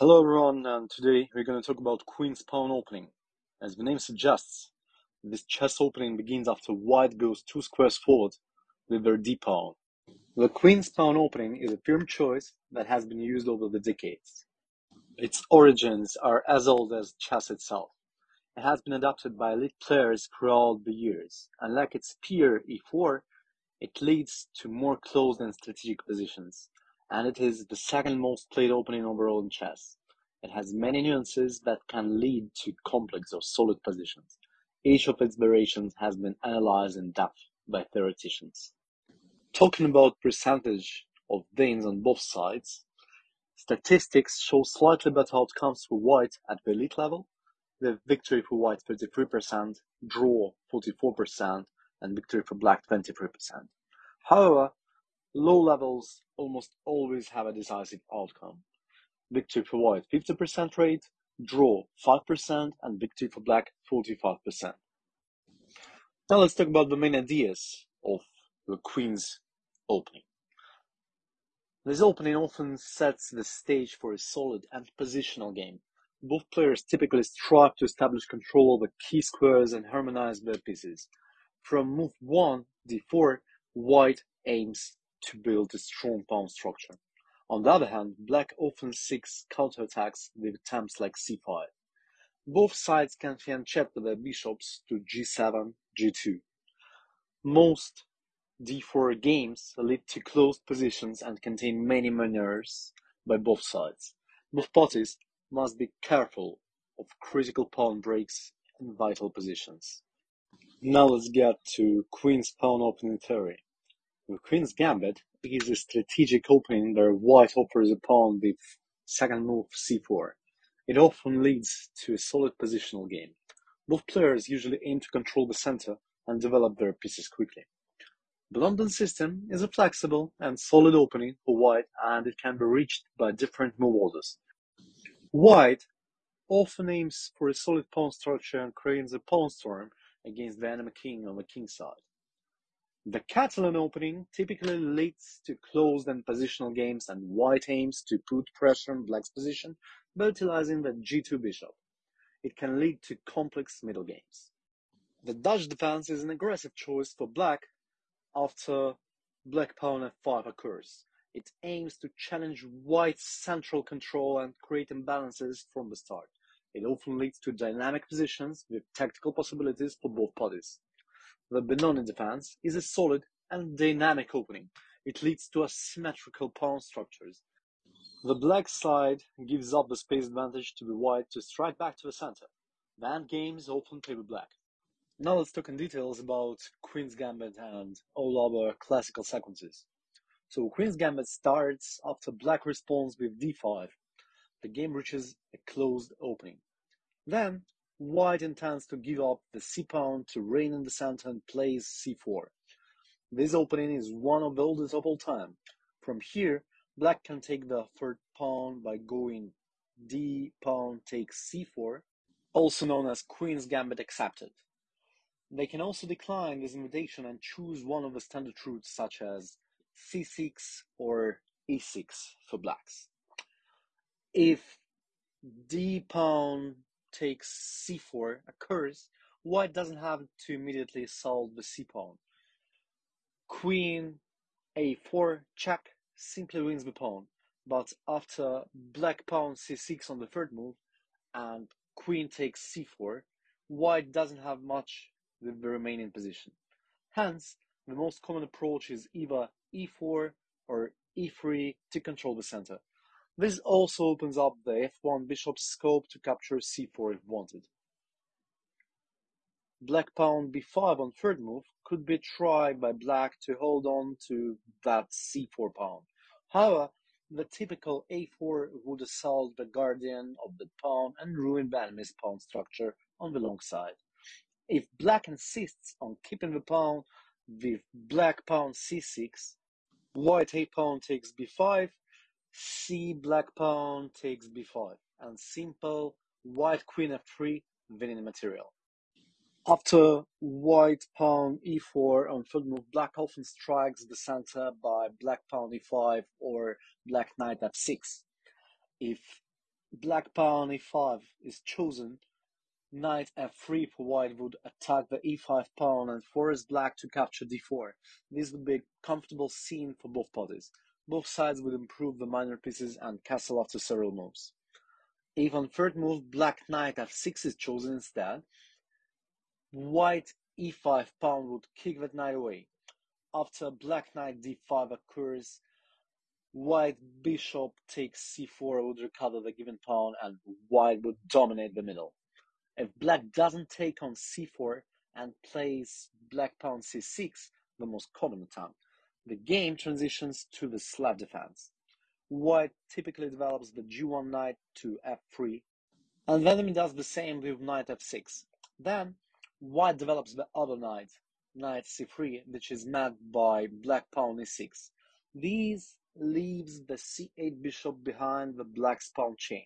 Hello everyone, and today we're going to talk about Queen's Pawn opening. As the name suggests, this chess opening begins after white goes two squares forward with their d-pawn. The Queen's Pawn opening is a firm choice that has been used over the decades. Its origins are as old as chess itself. It has been adopted by elite players throughout the years. Unlike its peer e4, it leads to more closed and strategic positions and it is the second most played opening overall in chess. It has many nuances that can lead to complex or solid positions. Each of its variations has been analyzed in depth by theoreticians. Talking about percentage of wins on both sides, statistics show slightly better outcomes for white at the elite level, with victory for white 33%, draw 44%, and victory for black 23%. However, Low levels almost always have a decisive outcome. Victory for white 50% rate, draw 5%, and victory for black 45%. Now let's talk about the main ideas of the Queen's opening. This opening often sets the stage for a solid and positional game. Both players typically strive to establish control over key squares and harmonize their pieces. From move 1, d4, white aims to build a strong pawn structure. On the other hand, black often seeks counterattacks with attempts like c5. Both sides can fianchetto their bishops to g7, g2. Most d4 games lead to closed positions and contain many maneuvers by both sides. Both parties must be careful of critical pawn breaks in vital positions. Now let's get to Queen's pawn opening theory. The Queen's Gambit is a strategic opening where white offers a pawn with second move c4. It often leads to a solid positional game. Both players usually aim to control the center and develop their pieces quickly. The London system is a flexible and solid opening for white and it can be reached by different move orders. White often aims for a solid pawn structure and creates a pawn storm against the enemy king on the king side. The Catalan opening typically leads to closed and positional games and white aims to put pressure on black's position by utilizing the g2 bishop. It can lead to complex middle games. The Dutch defense is an aggressive choice for black after black pawn f5 occurs. It aims to challenge white's central control and create imbalances from the start. It often leads to dynamic positions with tactical possibilities for both parties. The Benoni defense is a solid and dynamic opening. It leads to asymmetrical pawn structures. The black side gives up the space advantage to the white to strike back to the center. The endgames often favor black. Now let's talk in details about Queen's Gambit and all other classical sequences. So Queen's Gambit starts after black responds with d5. The game reaches a closed opening. Then White intends to give up the c-pawn to reign in the center and plays c4. This opening is one of the oldest of all time. From here, black can take the third pawn by going d pawn takes c4, also known as Queen's Gambit accepted. They can also decline this invitation and choose one of the standard routes such as c6 or e6 for blacks. If d pawn takes c4 occurs, white doesn't have to immediately solve the c-pawn. Queen a4 check simply wins the pawn, but after black pawn c6 on the third move and queen takes c4, white doesn't have much with the remaining position. Hence, the most common approach is either e4 or e3 to control the center. This also opens up the f1 bishop's scope to capture c4 if wanted. Black pawn b5 on third move could be tried by black to hold on to that c4 pawn. However, the typical a4 would assault the guardian of the pawn and ruin the enemy's pawn structure on the long side. If black insists on keeping the pawn with black pawn c6, white a pawn takes b5, c black pawn takes b5 and simple white queen f3 winning material. After white pawn e4 on third move, black often strikes the center by black pawn e5 or black knight f6. If black pawn e5 is chosen, knight f3 for white would attack the e5 pawn and force black to capture d4. This would be a comfortable scene for both parties. Both sides would improve the minor pieces and castle after several moves. If on third move black knight f6 is chosen instead, white e5 pawn would kick that knight away. After black knight d5 occurs, white bishop takes c4 would recover the given pawn and white would dominate the middle. If black doesn't take on c4 and plays black pawn c6, the most common attempt, the game transitions to the Slav defense. White typically develops the g1 knight to f3, and he does the same with knight f6. Then white develops the other knight, knight c3, which is met by black pawn e6. These leaves the c8 bishop behind the black's pawn chain.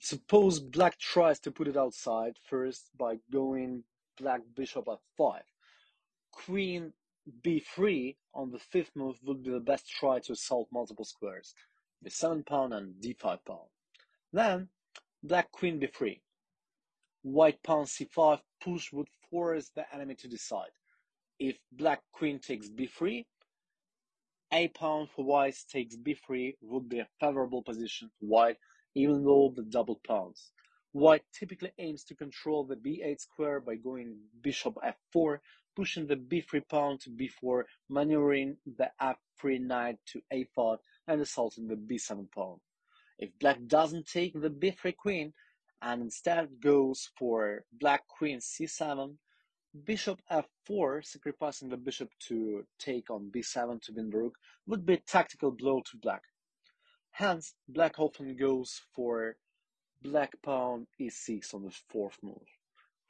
Suppose black tries to put it outside first by going black bishop f5. Queen b3 on the fifth move would be the best try to assault multiple squares, the 7 pawn and d5 pawn. Then black queen b3. White pawn c5 push would force the enemy to decide. If black queen takes b3, a pawn for white takes b3 would be a favorable position for white even though the double pawns. White typically aims to control the b8 square by going bishop f4, pushing the b3 pawn b4, maneuvering the f3 knight to a5, and assaulting the b7 pawn. If black doesn't take the b3 queen, and instead goes for black queen c7, bishop f4, sacrificing the bishop to take on b7 to win rook, would be a tactical blow to black. Hence, black often goes for black pawn e6 on the fourth move.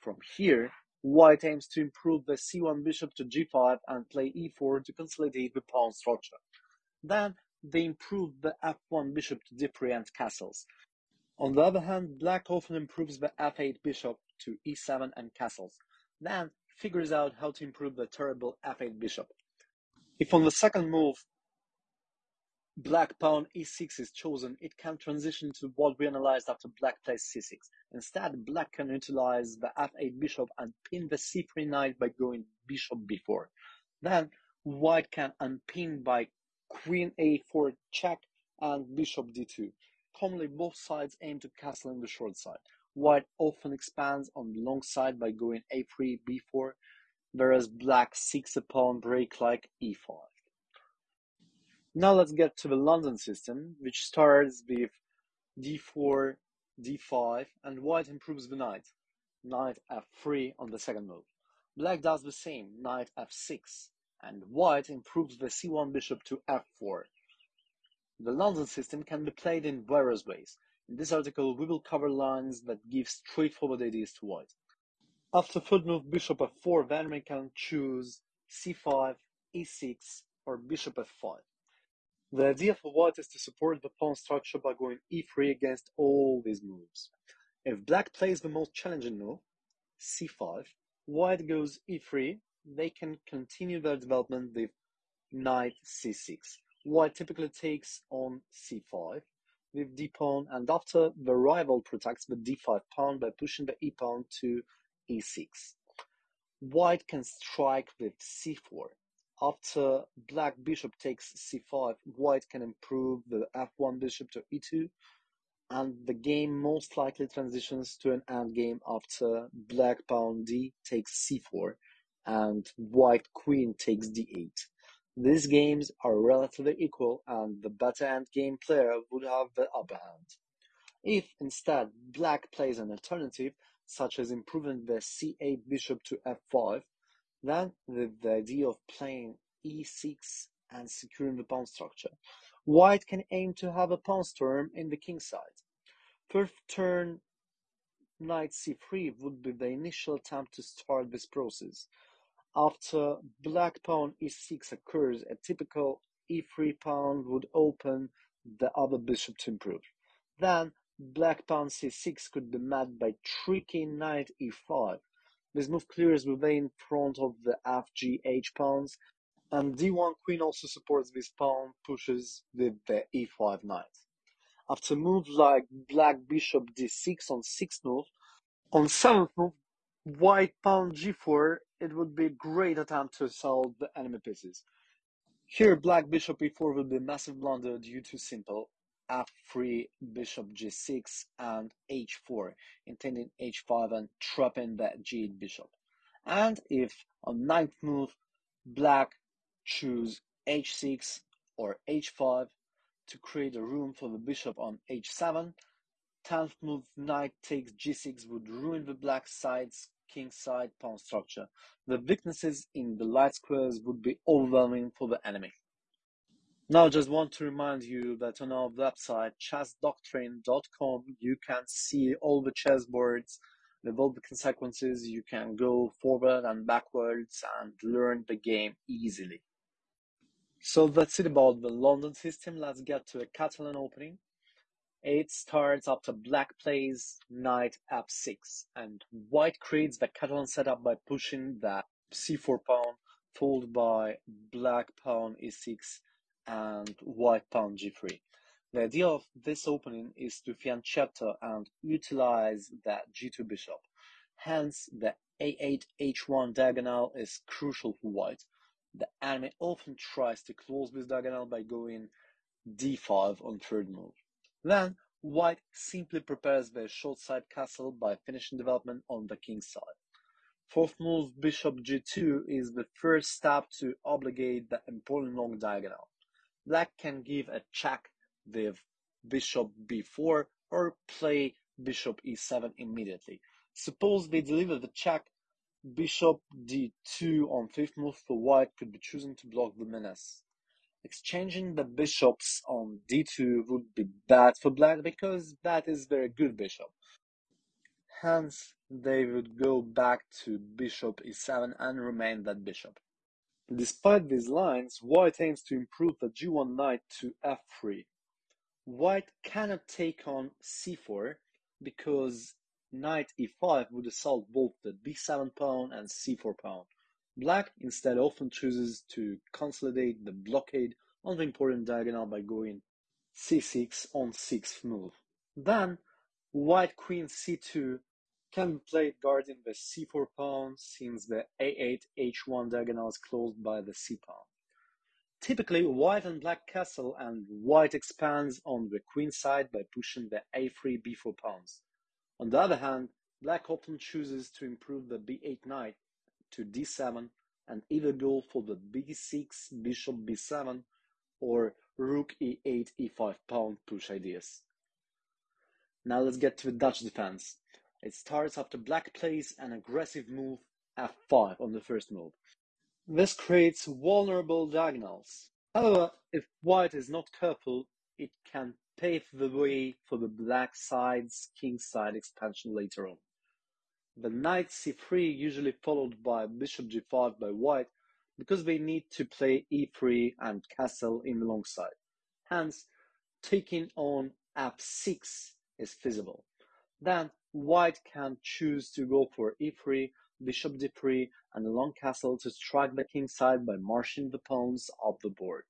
From here, white aims to improve the c1 bishop to g5 and play e4 to consolidate the pawn structure. Then, they improve the f1 bishop to d3 castles. On the other hand, black often improves the f8 bishop to e7 and castles, then figures out how to improve the terrible f8 bishop. If on the second move black pawn e6 is chosen, it can transition to what we analyzed after black plays c6. Instead, black can utilize the f8 bishop and pin the c3 knight by going bishop b4. Then, white can unpin by queen a4 check and bishop d2. Commonly, both sides aim to castle in the short side. White often expands on the long side by going a3, b4, whereas black seeks a pawn break like e5. Now let's get to the London system, which starts with d4, d5, and white improves the knight, knight f3 on the second move. Black does the same, knight f6, and white improves the c1 bishop to f4. The London system can be played in various ways. In this article, we will cover lines that give straightforward ideas to white. After third move bishop f4, then we can choose c5, e6, or bishop f5. The idea for white is to support the pawn structure by going e3 against all these moves. If black plays the most challenging move, c5, white goes e3, they can continue their development with knight c6. White typically takes on c5 with d pawn, and after the rival protects the d5 pawn by pushing the e pawn to e6. White can strike with c4, after black bishop takes c5, white can improve the f1 bishop to e2, and the game most likely transitions to an endgame after black pawn d takes c4 and white queen takes d8. These games are relatively equal and the better endgame player would have the upper hand. If instead black plays an alternative, such as improving the c8 bishop to f5, then, with the idea of playing e6 and securing the pawn structure, white can aim to have a pawn storm in the king side. Third turn knight c3 would be the initial attempt to start this process. After black pawn e6 occurs, a typical e3 pawn would open the other bishop to improve. Then, black pawn c6 could be met by tricky knight e5. This move clears the way in front of the fgh pawns, and d1 queen also supports this pawn pushes with the e5 knight. After move like black bishop d6 on 6th move, on 7th move, white pawn g4, it would be a great attempt to assault the enemy pieces. Here, black bishop e4 will be a massive blunder due to simple f3, bishop g6, and h4, intending h5 and trapping the g8 bishop. And if on ninth move, black choose h6 or h5 to create a room for the bishop on h7, 10th move knight takes g6 would ruin the black side's king side pawn structure. The weaknesses in the light squares would be overwhelming for the enemy. Now, just want to remind you that on our website, chessdoctrine.com, you can see all the chessboards with all the consequences. You can go forward and backwards and learn the game easily. So that's it about the London system. Let's get to a Catalan opening. It starts after black plays knight f6 and white creates the Catalan setup by pushing the c4 pawn followed by black pawn e6 and white pawn g3. The idea of this opening is to fianchetto and utilize the g2 bishop. Hence, the a8 h1 diagonal is crucial for white. The enemy often tries to close this diagonal by going d5 on third move. Then, white simply prepares the short side castle by finishing development on the king's side. Fourth move bishop g2 is the first step to obligate the important long diagonal. Black can give a check with bishop b4 or play bishop e7 immediately. Suppose they deliver the check, bishop d2 on fifth move for white could be chosen to block the menace. Exchanging the bishops on d2 would be bad for black because that is very good bishop. Hence, they would go back to bishop e7 and remain that bishop. Despite these lines, white aims to improve the g1 knight to f3. White cannot take on c4 because knight e5 would assault both the b7 pawn and c4 pawn. Black instead often chooses to consolidate the blockade on the important diagonal by going c6 on 6th move. Then, white queen c2 can be played guarding the c4 pawn since the a8 h1 diagonal is closed by the c pawn. Typically, white and black castle and white expands on the queen side by pushing the a3 b4 pawns. On the other hand, black often chooses to improve the b8 knight to d7 and either go for the b6, bishop b7 or rook e8, e5 pawn push ideas. Now let's get to the Dutch defense. It starts after black plays an aggressive move f5 on the first move. This creates vulnerable diagonals. However, if white is not careful, it can pave the way for the black side's king side expansion later on. The knight c3 usually followed by bishop g5 by white because they need to play e3 and castle in the long side. Hence, taking on f6 is feasible. Then white can choose to go for e3, bishop d3, and a long castle to strike the king side by marching the pawns off the board.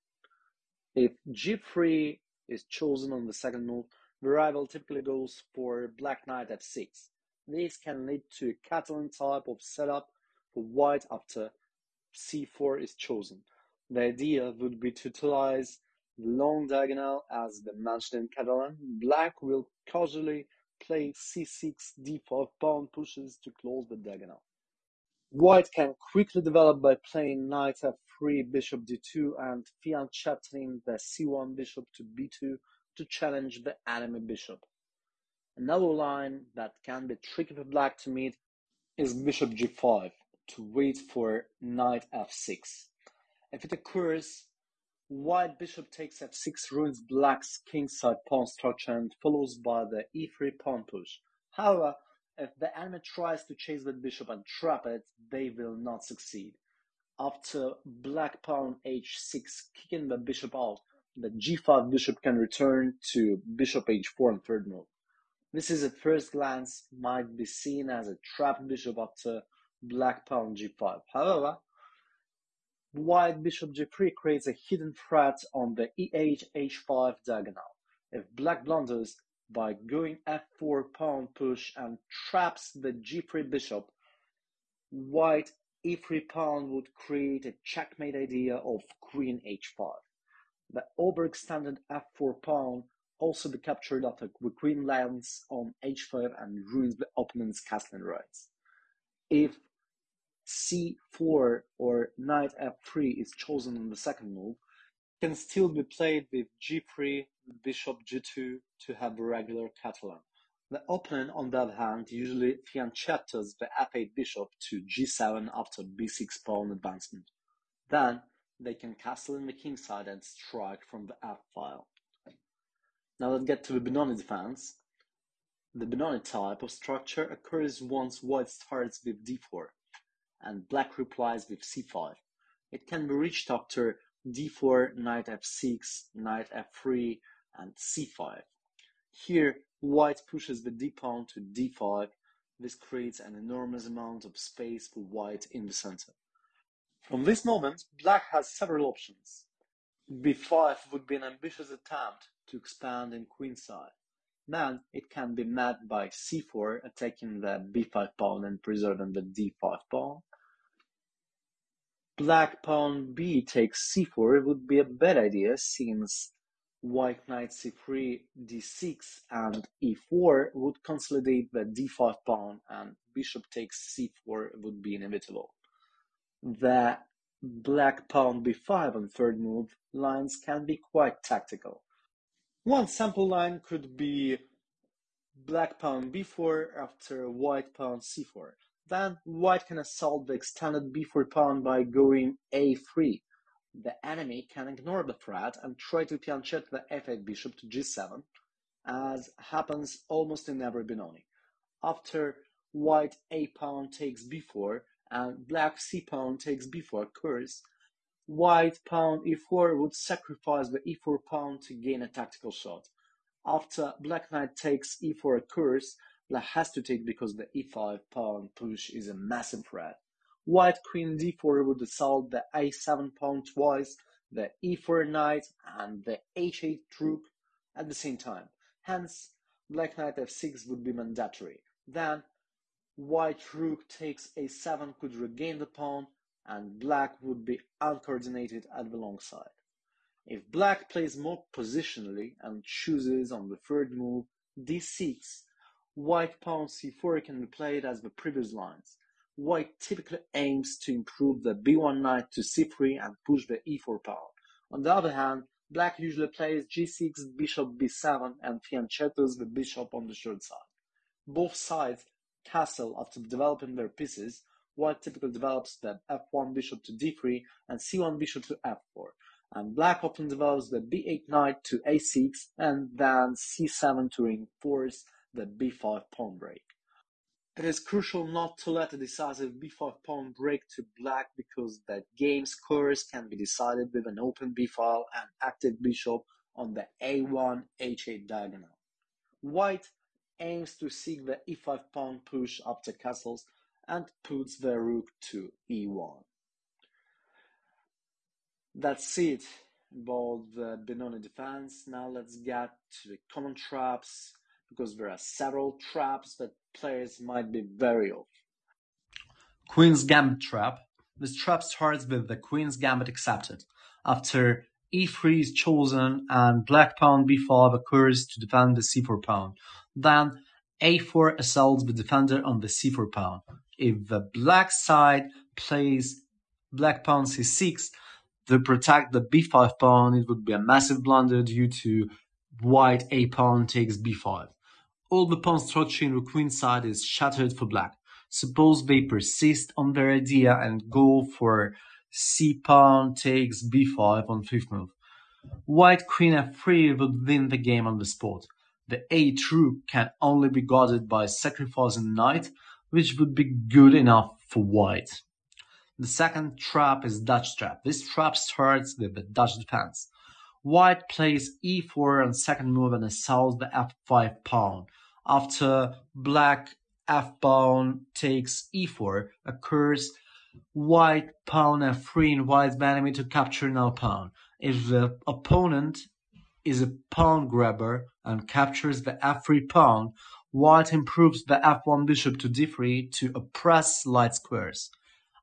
If g3 is chosen on the second move, the rival typically goes for black knight f6. This can lead to a Catalan type of setup for white after c4 is chosen. The idea would be to utilize the long diagonal as the mentioned in Catalan. Black will casually play c6, d5 pawn pushes to close the diagonal. White can quickly develop by playing knight f3, bishop d2, and fianchetting the c1 bishop to b2 to challenge the enemy bishop. Another line that can be tricky for black to meet is bishop g5 to wait for knight f6. If it occurs, white bishop takes f6 ruins black's kingside pawn structure and follows by the e3 pawn push. However, if the enemy tries to chase the bishop and trap it, they will not succeed. After black pawn h6 kicking the bishop out, the g5 bishop can return to bishop h4 on third move. This is at first glance might be seen as a trapped bishop after black pawn g5. However, white bishop g3 creates a hidden threat on the e8 h5 diagonal. If black blunders by going f4 pawn push and traps the g3 bishop, white e3 pawn would create a checkmate idea of queen h5. The overextended f4 pawn also be captured after the queen lands on h5 and ruins the opponent's castling rights. If c4 or knight f3 is chosen in the second move, can still be played with g3, bishop g2 to have a regular Catalan. The opponent, on the other hand, usually fianchettos the f8 bishop to g7 after b6 pawn advancement. Then they can castle in the king side and strike from the f file. Now let's get to the Benoni defense. The Benoni type of structure occurs once white starts with d4 and black replies with c5. It can be reached after d4, knight f6, knight f3, and c5. Here, white pushes the d pawn to d5. This creates an enormous amount of space for white in the center. From this moment, black has several options. b5 would be an ambitious attempt to expand in queenside. Then it can be met by c4, attacking the b5 pawn and preserving the d5 pawn. Black pawn b takes c4 would be a bad idea since white knight c3, d6 and e4 would consolidate the d5 pawn and bishop takes c4 would be inevitable. The black pawn b5 on third move lines can be quite tactical. One sample line could be black pawn b4 after white pawn c4. Then white can assault the extended b4 pawn by going a3. The enemy can ignore the threat and try to fianchetto the f8 bishop to g7, as happens almost in every Benoni. After white a pawn takes b4 and black c pawn takes b4 occurs, white pawn e4 would sacrifice the e4 pawn to gain a tactical shot. After black knight takes e4 occurs, black has to take because the e5 pawn push is a massive threat. White queen d4 would assault the a7 pawn twice, the e4 knight, and the h8 rook at the same time. Hence, black knight f6 would be mandatory. Then, white rook takes a7 could regain the pawn, and black would be uncoordinated at the long side. If black plays more positionally and chooses on the third move d6, white pawn c4 can be played as the previous lines. White typically aims to improve the b1 knight to c3 and push the e4 pawn. On the other hand, black usually plays g6, bishop b7 and fianchettos the bishop on the third side. Both sides castle after developing their pieces, white typically develops the f1 bishop to d3 and c1 bishop to f4, and black often develops the b8 knight to a6 and then c7 to reinforce the b5 pawn break. It is crucial not to let a decisive b5 pawn break to black because that game's course can be decided with an open b file and active bishop on the a1 h8 diagonal. White aims to seek the e5 pawn push after castles and puts the rook to e1. That's it about the Benoni defense. Now let's get to the common traps because there are several traps that players might be wary of. Queen's Gambit trap. This trap starts with the Queen's Gambit accepted. After e3 is chosen and black pawn b5 occurs to defend the c4 pawn. Then a4 assaults the defender on the c4 pawn. If the black side plays black pawn c6 to protect the b5 pawn, it would be a massive blunder due to white a pawn takes b5. All the pawn structure in the queen side is shattered for black. Suppose they persist on their idea and go for c pawn takes b5 on fifth move. White queen f3 would win the game on the spot. The a rook can only be guarded by sacrificing knight, which would be good enough for white. The second trap is Dutch trap. This trap starts with the Dutch defense. White plays e4 on second move and assaults the f5 pawn. After black f pawn takes e4 occurs, white pawn f3 invites the enemy to capture no pawn. If the opponent is a pawn grabber and captures the f3 pawn, white improves the f1 bishop to d3 to oppress light squares.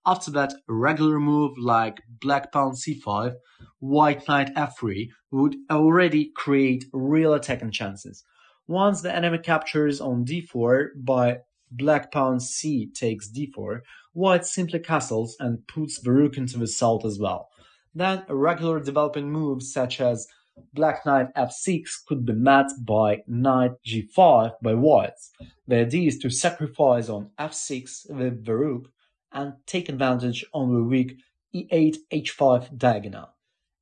After that, a regular move like black pawn c5, white knight f3 would already create real attacking chances. Once the enemy captures on d4 by black pawn c takes d4, white simply castles and puts the rook into the south as well. Then a regular developing move such as black knight f6 could be met by knight g5 by whites. The idea is to sacrifice on f6 with the rook and take advantage on the weak e8 h5 diagonal.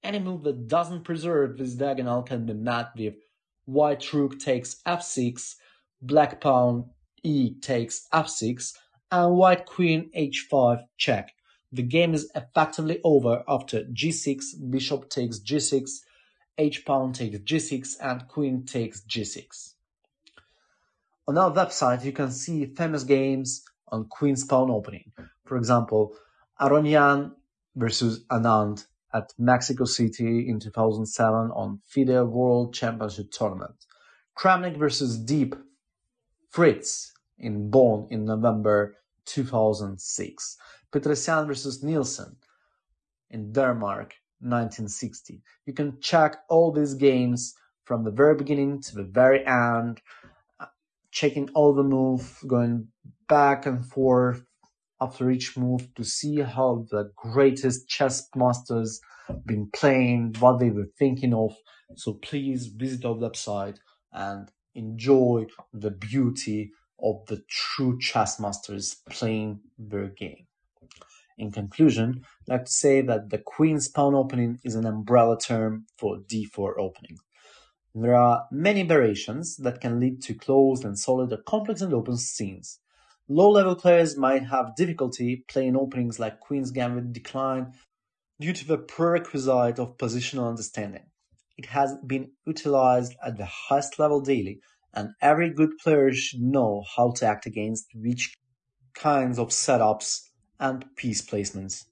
Any move that doesn't preserve this diagonal can be met with white rook takes f6, black pawn e takes f6, and white queen h5 check. The game is effectively over after g6, bishop takes g6, h pawn takes g6, and queen takes g6. On our website, you can see famous games on queen's pawn opening. For example, Aronian versus Anand at Mexico City in 2007 on FIDE World Championship Tournament. Kramnik versus Deep Fritz in Bonn in November 2006. Petrosyan versus Nielsen in Denmark 1960. You can check all these games from the very beginning to the very end, uh, checking all the moves, going back and forth after each move to see how the greatest chess masters been playing, what they were thinking of. So please visit our website and enjoy the beauty of the true chess masters playing their game. In conclusion, I'd like to say that the queen's pawn opening is an umbrella term for d4 opening. There are many variations that can lead to closed and solid or complex and open scenes. Low-level players might have difficulty playing openings like Queen's Gambit Decline due to the prerequisite of positional understanding. It has been utilized at the highest level daily, and every good player should know how to act against which kinds of setups and piece placements.